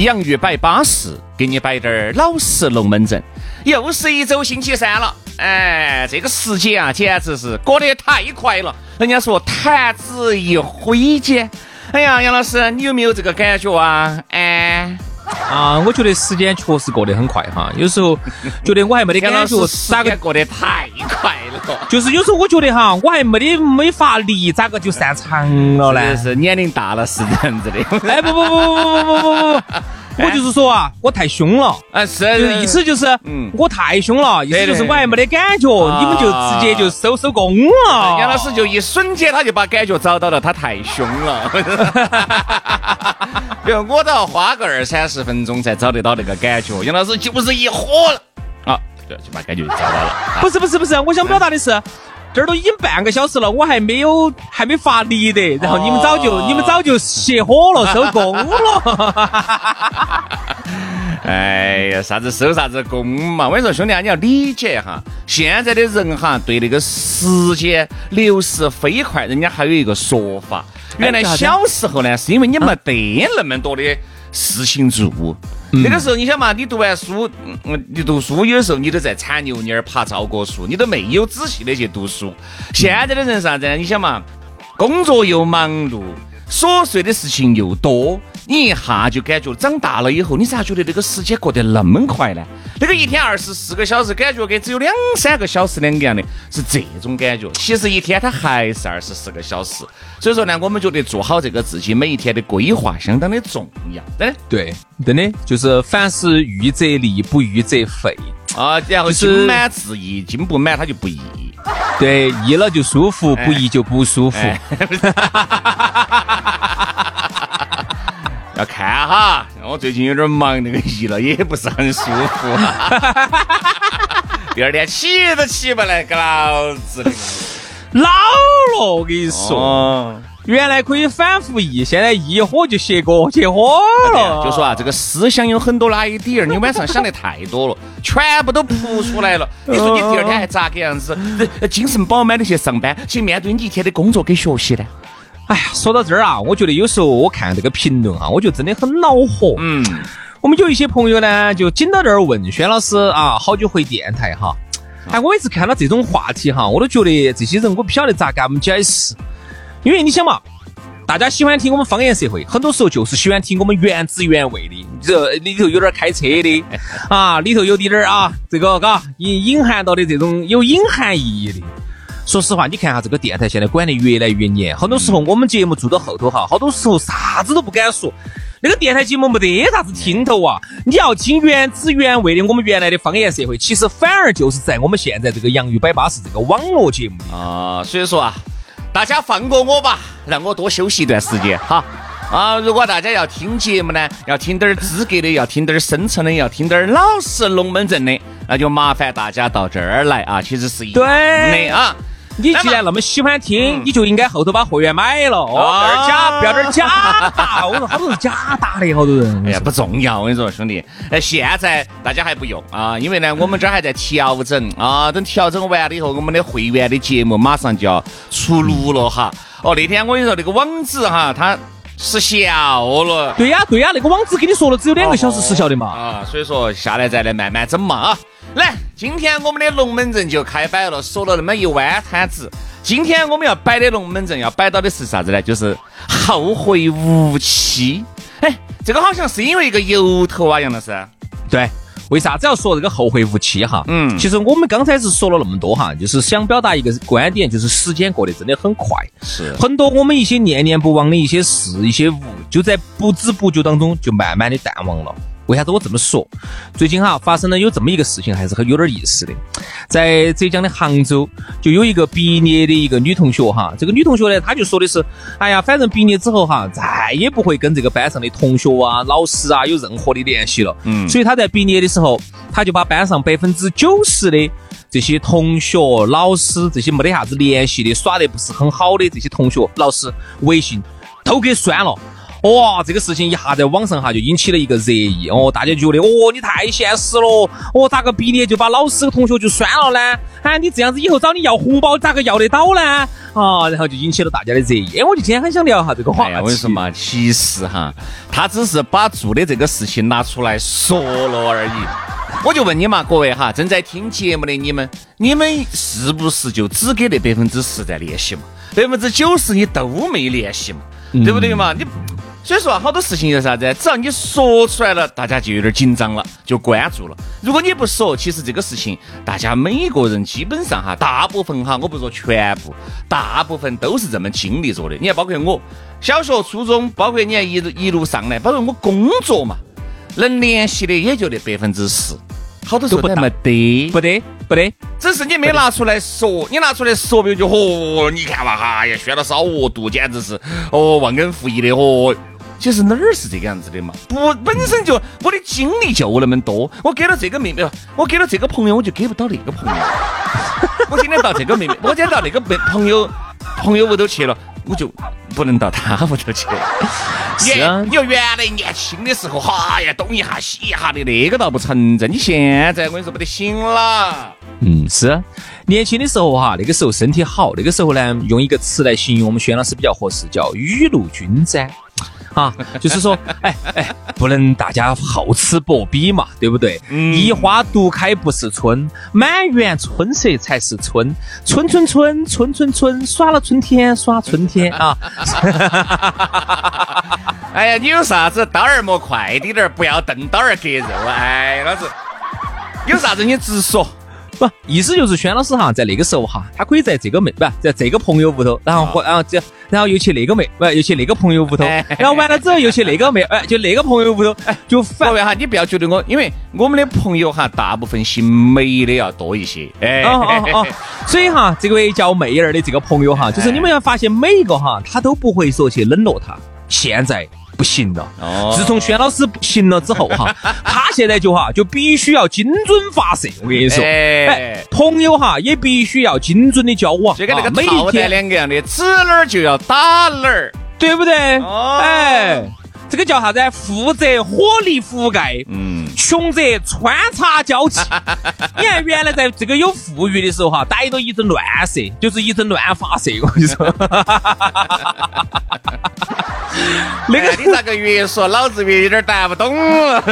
洋芋摆巴适，给你摆点儿老式龙门阵。又是一周星期三了，哎，这个时间啊，简直是过得太快了。人家说弹指一挥间，哎呀，杨老师，你有没有这个感觉啊？哎，啊，我觉得时间确实过得很快哈，有时候觉得我还没得 感觉，咋个过得太快了？就是有时候我觉得哈，我还没得没法力，咋个就散场了呢？是年龄大了是这样子的。哎，不不不不不不不不不。我就是说啊，我太凶了，啊是，意思就是，嗯，我太凶了，意思就是我还没得感觉，你们就直接就收收工了。杨老师就一瞬间他就把感觉找到了，他太凶了。比如我都要花个二三十分钟才找得到那个感觉，杨老师就是一火了，啊，对，就把感觉找到了。不是不是不是，我想表达的是。这儿都已经半个小时了，我还没有还没发力的，然后你们早就你们早就熄火了，收工了。哎呀，啥子收啥子工嘛！我跟你说，兄弟啊，你要理解哈，现在的人哈，对那个时间流逝飞快，人家还有一个说法。原来小时候呢，是因为你没得那么多的事情做。那个时候，你想嘛，你读完书，嗯，你读书有时候你都在铲牛泥儿、爬超过树，你都没有仔细的去读书。现在的人啥子？你想嘛，工作又忙碌，琐碎的事情又多。你一下就感觉长大了以后，你咋觉得这个时间过得那么快呢？那个一天二十四个小时，感觉跟只有两三个小时两个样的，是这种感觉。其实一天它还是二十四个小时。所以说呢，我们觉得做好这个自己每一天的规划相当的重要。真的，对，真的就是凡事预则立，不预则废啊。然后心满自溢，心不满它就不易。对，易了就舒服，不易就不舒服。要看哈，我最近有点忙，那个移了也不是很舒服。第二天起都起不来，给老子的。老了，我跟你说，原来可以反复易，现在一火就歇过去火了。就说啊，这个思想有很多 idea，你晚上想的太多了，全部都扑出来了。你说你第二天还咋个样子？精神饱满的去上班，去面对你一天的工作跟学习呢？哎呀，说到这儿啊，我觉得有时候我看这个评论啊，我觉得真的很恼火。嗯，我们有一些朋友呢，就紧到这儿问轩老师啊，好久回电台哈？哎，我每次看到这种话题哈，我都觉得这些人我不晓得咋给他们解释。因为你想嘛，大家喜欢听我们方言社会，很多时候就是喜欢听我们原汁原味的，这里头有点开车的 啊，里头有点儿啊，这个嘎隐隐含到的这种有隐含意义的。说实话，你看哈，这个电台现在管得越来越严，很多时候我们节目做到后头哈，好多时候啥子都不敢说。那个电台节目没得啥子听头啊！你要听原汁原味的我们原来的方言社会，其实反而就是在我们现在这个洋芋摆巴士这个网络节目啊。所以说啊，大家放过我吧，让我多休息一段时间哈。啊，如果大家要听节目呢，要听点儿资格的，要听点儿深层的，要听点儿老实龙门阵的，那就麻烦大家到这儿来啊。其实是一样的啊。你既然那么喜欢听，你就应该后头把会员买了。哦，不要假，不要点假打。我说好多是假打的，好多人。哎呀，不重要。我跟你说，兄弟，哎，现在大家还不用啊，因为呢，我们这儿还在调整啊。等调整完了以后，我们的会员的节目马上就要出炉了哈。哦，那天我跟你说，那个网址哈，它失效了。对呀，对呀，那个网址跟你说了，只有两个小时失效的嘛。啊，所以说下来再来慢慢整嘛啊。来，今天我们的龙门阵就开摆了，说了那么一弯摊子。今天我们要摆的龙门阵要摆到的是啥子呢？就是后会无期。哎，这个好像是因为一个由头啊，杨老师。对，为啥子要说这个后会无期哈？嗯，其实我们刚才是说了那么多哈，就是想表达一个观点，就是时间过得真的很快。是，很多我们一些念念不忘的一些事、一些物，就在不知不觉当中就慢慢的淡忘了。为啥子我这么说？最近哈发生了有这么一个事情，还是很有点意思的。在浙江的杭州，就有一个毕业的一个女同学哈，这个女同学呢，她就说的是，哎呀，反正毕业之后哈，再也不会跟这个班上的同学啊、老师啊有任何的联系了。嗯，所以她在毕业的时候，她就把班上百分之九十的这些同学、老师这些没得啥子联系的、耍得不是很好的这些同学、老师微信都给删了。哇，这个事情一下在网上哈就引起了一个热议哦，大家觉得哦你太现实了，哦咋个毕业就把老师同学就删了呢？哎，你这样子以后找你要红包咋个要得到呢？啊，然后就引起了大家的热议。哎，我就今天很想聊哈这个话题。我跟你说嘛，其实哈，他只是把做的这个事情拿出来说了而已。我就问你嘛，各位哈，正在听节目的你们，你们是不是就只给那百分之十在联系嘛？百分之九十你都没联系嘛？对不对嘛？你。所以说啊，好多事情是啥子？只要你说出来了，大家就有点紧张了，就关注了。如果你不说，其实这个事情，大家每个人基本上哈，大部分哈，我不说全部，大部分都是这么经历着的。你看，包括我小学、初中，包括你看一一路上来，包括我工作嘛，能联系的也就那百分之十，好多时候都没得，不得，不得，只是你没拿出来说，你拿出来说，比如就嚯，你看嘛，哎呀，轩老师好恶毒，简直是哦，忘恩负义的哦。其实哪儿是这个样子的嘛？不，本身就我的精力就那么多，我给了这个妹妹，我给了这个朋友，我就给不到那个朋友。我今天到这个妹妹，我今天到那个朋朋友朋友屋头去了，我就不能到他 屋头去。是啊，你说原来年轻的时候，哈呀，东一下西一下的，那个倒不存在。你现在我跟你说不得行了。嗯，是年轻的时候哈，那个时候身体好，那个时候呢，用一个词来形容我们轩老师比较合适，叫雨露均沾。啊，就是说，哎哎，不能大家厚此薄彼嘛，对不对？一花独开不是春，满园春色才是春。春春春春春春，耍了春天耍春天啊！哎呀，你有啥子刀儿磨快滴点儿，不要瞪刀儿割肉。哎，老子有啥子你直说。不，意思就是轩老师哈，在那个时候哈，他可以在这个妹不在这个朋友屋头，然后或然后这然后又去那个妹不又去那个朋友屋头，然后完了之后又去那个妹哎，就那个朋友屋头，哎，就反位哈，你不要觉得我，因为我们的朋友哈，大部分姓梅的要多一些，哎，哦哦哦，所以哈，这位叫妹儿的这个朋友哈，就是你们要发现每一个哈，他都不会说去冷落他，现在。不行了。哦。自从轩老师不行了之后哈，他现在就哈就必须要精准发射。我跟你说，哎，朋友哈也必须要精准的交往。就跟那个炮弹两个样的，指哪儿就要打哪儿，对不对？哦。哎，这个叫啥子？负责火力覆盖，嗯，穷则穿插交替。你 看原来在这个有富裕的时候哈，逮到一阵乱射，就是一阵乱发射。我跟你说。那个你咋个越说，老子越有点答不懂了。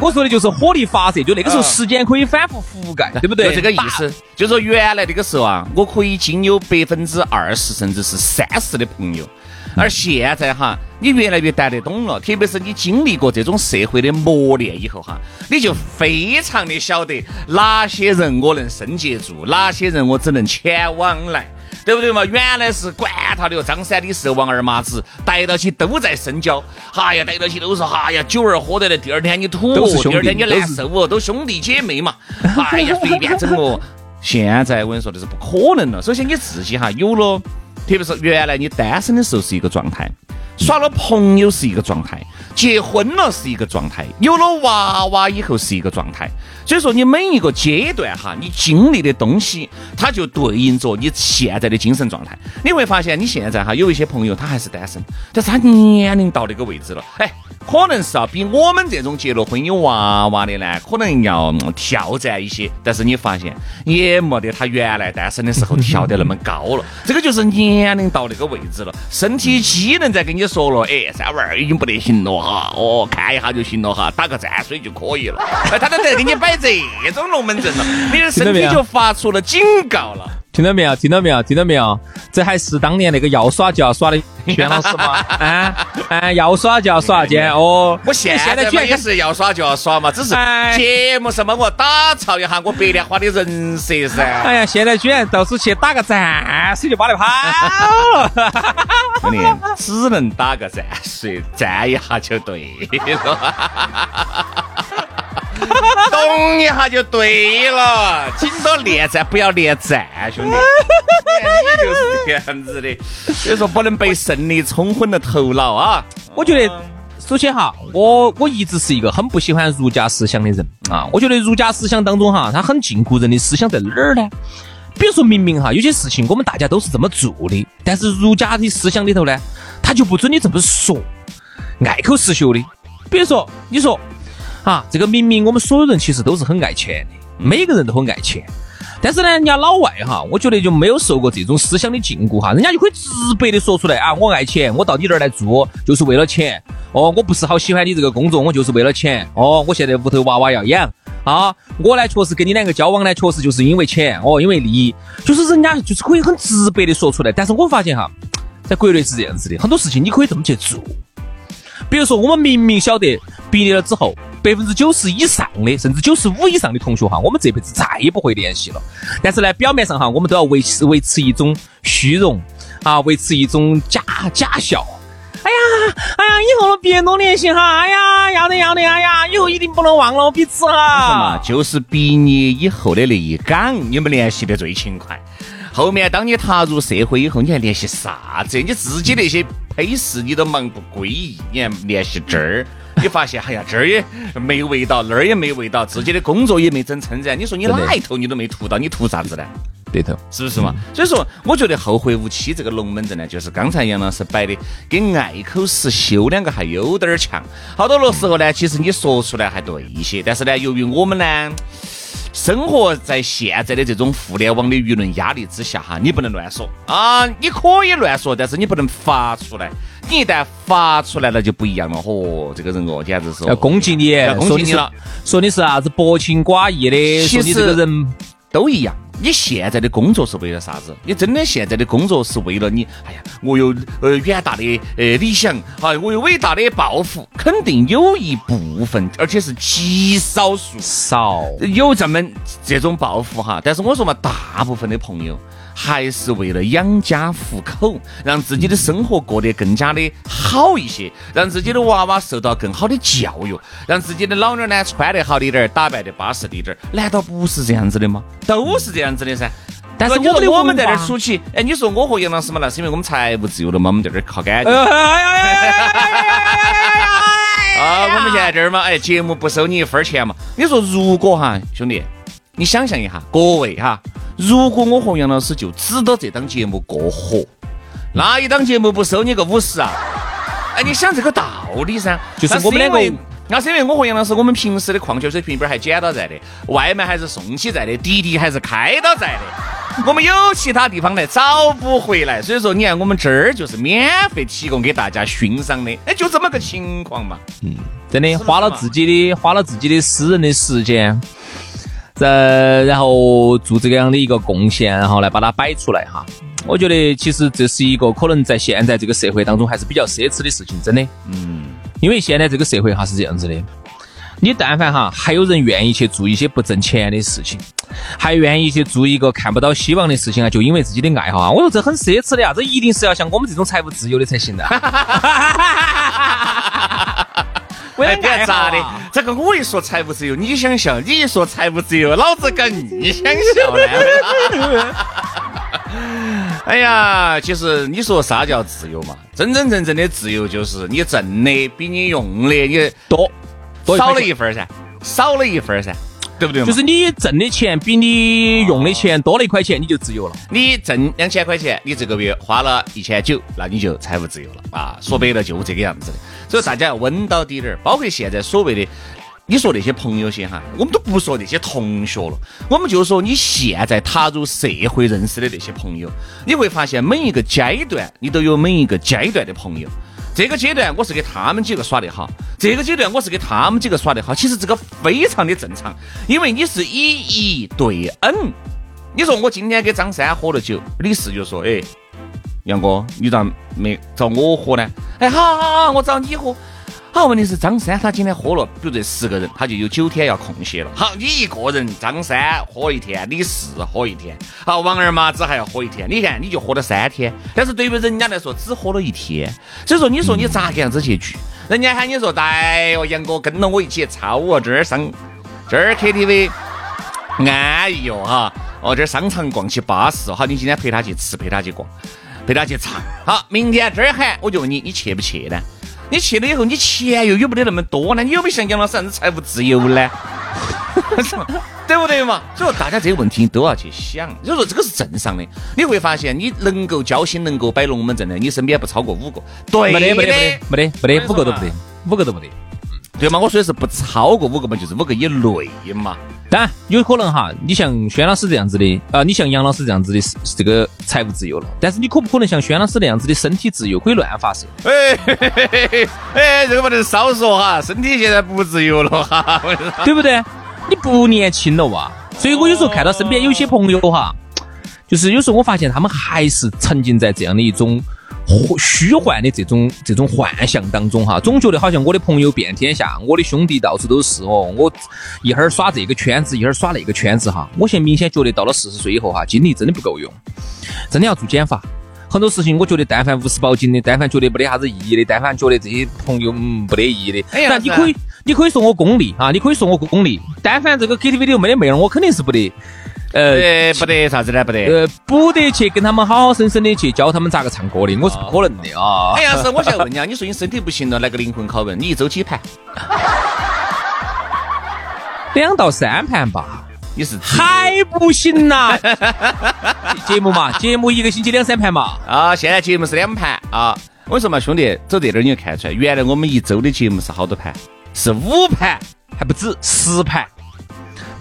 我说的就是火力发射，就那个时候时间可以反复覆盖，对不对？就这个意思。就说原来那个时候啊，我可以仅有百分之二十甚至是三十的朋友，而现在哈，你越来越答得懂了，特别是你经历过这种社会的磨练以后哈，你就非常的晓得哪些人我能深接住，哪些人我只能浅往来。对不对嘛？原来是管他的哟，张三李四王二麻子，逮到起都在深交。哎呀，逮到起都是哎呀，酒儿喝得来，第二天你吐，第二天你难受哦，都兄弟姐妹嘛。哎呀，随便整哦。现在我跟你说的是不可能了。首先你自己哈有了，特别是原来你单身的时候是一个状态，耍了朋友是一个状态，结婚了是一个状态，有了娃娃以后是一个状态。所以说，你每一个阶段哈，你经历的东西，它就对应着你现在的精神状态。你会发现，你现在哈有一些朋友他还是单身，但是他年龄到那个位置了，哎。可能是啊，比我们这种结了婚有娃娃的呢，可能要挑战一些。但是你发现也没得他原来单身的时候跳得那么高了。这个就是年龄到那个位置了，身体机能在跟你说了，哎，三娃儿已经不得行了哈，哦，看一下就行了哈，打个蘸水就可以了。哎，他都在给你摆这种龙门阵了，你的身体就发出了警告了。听到没有？听到没有？听到没有？这还是当年那个要耍就要耍的轩老师吗？啊啊！要耍就要耍，姐哦。我现现在居然也是要耍就要耍嘛，只是节目上帮我打造一下我白莲花的人设噻。哎呀，现在居然到处去打个赞水就把你跑了。兄弟，只能打个赞水，赞一下就对了。咚一下就对了，紧到恋战不要恋战，兄弟，你就是这样子的，所以说不能被胜利冲昏了头脑啊！我觉得，首先哈，我我一直是一个很不喜欢儒家思想的人啊。我觉得儒家思想当中哈，它很禁锢人的思想在哪儿呢？比如说明明哈，有些事情我们大家都是这么做的，但是儒家的思想里头呢，他就不准你这么说，爱口实修的。比如说，你说啊，这个明明我们所有人其实都是很爱钱的，每个人都很爱钱，但是呢，人家老外哈，我觉得就没有受过这种思想的禁锢哈，人家就可以直白的说出来啊，我爱钱，我到你这儿来做就是为了钱。哦，我不是好喜欢你这个工作，我就是为了钱。哦，我现在屋头娃娃要养啊，我呢确实跟你两个交往呢，确实就是因为钱。哦，因为利益，就是人家就是可以很直白的说出来。但是我发现哈，在国内是这样子的，很多事情你可以这么去做。比如说，我们明明晓得毕业了之后，百分之九十以上的，甚至九十五以上的同学哈，我们这辈子再也不会联系了。但是呢，表面上哈，我们都要维持维持一种虚荣啊，维持一种假假笑。哎呀，哎呀，以后别多联系哈。哎呀，要得要得，哎呀，以后一定不能忘了彼此哈。就是毕业以后的那一岗，你们联系的最勤快。后面当你踏入社会以后，你还联系啥子？你自己那些配饰你都忙不归一，你还联系这儿？你发现，哎呀，这儿也没味道，那儿也没味道，自己的工作也没整称噻。你说你哪一头你都没图到，你图啥子呢？对头，是不是嘛？所以说，我觉得后会无期这个龙门阵呢，就是刚才杨老师摆的，跟爱口实修两个还有点儿强。好多的时候呢，其实你说出来还对一些，但是呢，由于我们呢，生活在现在的这种互联网的舆论压力之下哈，你不能乱说啊，你可以乱说，但是你不能发出来。你一旦发出来了就不一样了，嚯，这个人哦，简直是要攻击你，要攻击你了，说你是啥子薄情寡义的，说你这个人都一样。你现在的工作是为了啥子？你真的现在的工作是为了你？哎呀，我有呃远大的呃理想啊，我有伟大的抱负，肯定有一部分，而且是极少数少有这么这种抱负哈。但是我说嘛，大部分的朋友。还是为了养家糊口，让自己的生活过得更加的好一些，让自己的娃娃受到更好的教育，让自己的老娘呢穿得好一点，打扮得巴适一点，难道不是这样子的吗？都是这样子的噻。但是我们我们在这儿出去，哎，你说我和杨老师嘛，那是因为我们财务自由了嘛，我们在这儿靠感情。啊，我们现在这儿嘛，哎，节目不收你一分钱嘛。你说如果哈，兄弟，你想象一下，各位哈。如果我和杨老师就只到这档节目过活，那一档节目不收你个五十啊？哎，你想这个道理噻？就是我们两个，那是因为我和杨老师，我们平时的矿泉水瓶瓶还捡到在的，外卖还是送起在的，滴滴还是开到在的，我们有其他地方来找不回来，所以说你看我们这儿就是免费提供给大家欣赏的，哎，就这么个情况嘛。嗯，真的花了自己的，花了自己的私人的时间。在然后做这个样的一个贡献，然后来把它摆出来哈。我觉得其实这是一个可能在现在这个社会当中还是比较奢侈的事情，真的。嗯。因为现在这个社会哈是这样子的，你但凡哈还有人愿意去做一些不挣钱的事情，还愿意去做一个看不到希望的事情啊，就因为自己的爱好啊，我说这很奢侈的啊，这一定是要像我们这种财务自由的才行的。哎，不要咋的？这个我一说财务自由，你想笑；你一说财务自由，老子更想笑呢。哎呀，其实你说啥叫自由嘛？真真正正的自由就是你挣的比你用的你多，少了一份噻，少了一份噻。对不对？就是你挣的钱比你用的钱多了一块钱，你就自由了。你挣两千块钱，你这个月花了一千九，那你就财务自由了啊！说白了就这个样子的。所以大家要稳到底点儿，包括现在所谓的你说那些朋友些哈，我们都不说那些同学了，我们就说你现在踏入社会认识的那些朋友，你会发现每一个阶段你都有每一个阶段的朋友。这个阶段我是给他们几个耍的好，这个阶段我是给他们几个耍的好。其实这个非常的正常，因为你是以一对 N。你说我今天给张三喝了酒，李四就说：“哎，杨哥，你咋没找我喝呢？”哎，好好好，我找你喝。好，问题是张三他今天喝了，比如这十个人，他就有九天要空歇了。好，你一个人张三喝一天，李四喝一天，好，王二麻子还要喝一天。你看，你就喝了三天，但是对于人家来说只喝了一天。所以说，你说你咋个样子去聚？人家喊你说，哎哟，杨哥跟了我一起操我这儿上。这儿 KTV 安逸哟哈，哦，这儿商场逛起巴适，好，你今天陪他去吃，陪他去逛，陪他去唱，好，明天这儿喊，我就问你，你去不去呢？你去了以后，你钱又有没得那么多呢？你有没有像杨老师这样子财务自由呢？对不对嘛？所以说大家这些问题都要去想。所以说这个是正常的。你会发现，你能够交心、能够摆龙门阵的，你身边不超过五个。对，没得，没得，没得，没得，五个都不得，五个都不得。对嘛？我说的是不超过五个嘛，就是五个以内嘛。当然有可能哈，你像轩老师这样子的，啊，你像杨老师这样子的，这个财务自由了。但是你可不可能像轩老师那样子的身体自由，可以乱发射？哎哎，这个不能少说哈，身体现在不自由了哈，对不对？你不年轻了哇！所以我有时候看到身边有些朋友哈，就是有时候我发现他们还是沉浸在这样的一种虚幻的这种这种幻象当中哈，总觉得好像我的朋友遍天下，我的兄弟到处都是哦，我一会儿耍这个圈子，一会儿耍那个圈子哈。我现在明显觉得到了四十岁以后哈，精力真的不够用，真的要做减法。很多事情我觉得，但凡无事保紧的，但凡觉得没得啥子意义的，但凡觉得这些朋友嗯不得意义的，哎那你可以。你可以说我功利啊，你可以说我功利。但凡这个 KTV 里没得妹儿，我肯定是不得，呃，不得啥子呢？不得，呃，不得去跟他们好好生生的去教他们咋个唱歌的，我是不可能的啊。哎呀，是我想问你啊，你说你身体不行了，来个灵魂拷问，你一周几盘？两到三盘吧。你是还不行呐？节目嘛，节目一个星期两三盘嘛。啊，现在节目是两盘啊。我说嘛，兄弟，走这点你就看出来，原来我们一周的节目是好多盘。是五盘还不止十盘，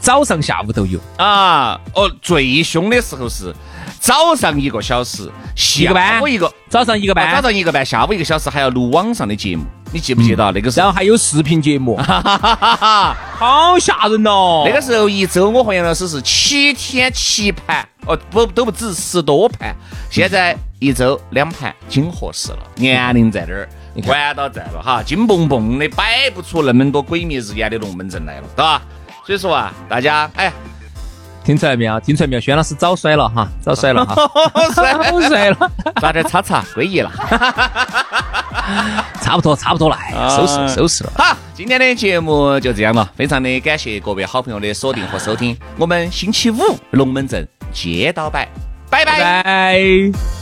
早上下午都有啊！哦，最凶的时候是早上一个小时，下午一个，早上一个半，早上一个半，下午一个小时还要录网上的节目，你记不记得那个时候？然后还有视频节目，好吓人哦！那个时候一周我和杨老师是七天七盘，哦不都不止十多盘，现在一周两盘紧合适了，年龄在这儿。管到在了哈，金蹦蹦的摆不出那么多鬼迷日眼的龙门阵来了，对吧？所以说啊，大家哎，听出来没有？听出来没有？轩老师早摔了哈，早摔了哈，早摔了，抓点叉叉归一了，差不多差不多了收拾收拾了。好，今天的节目就这样了，非常的感谢各位好朋友的锁定和收听，我们星期五龙门阵接到摆，拜拜拜拜。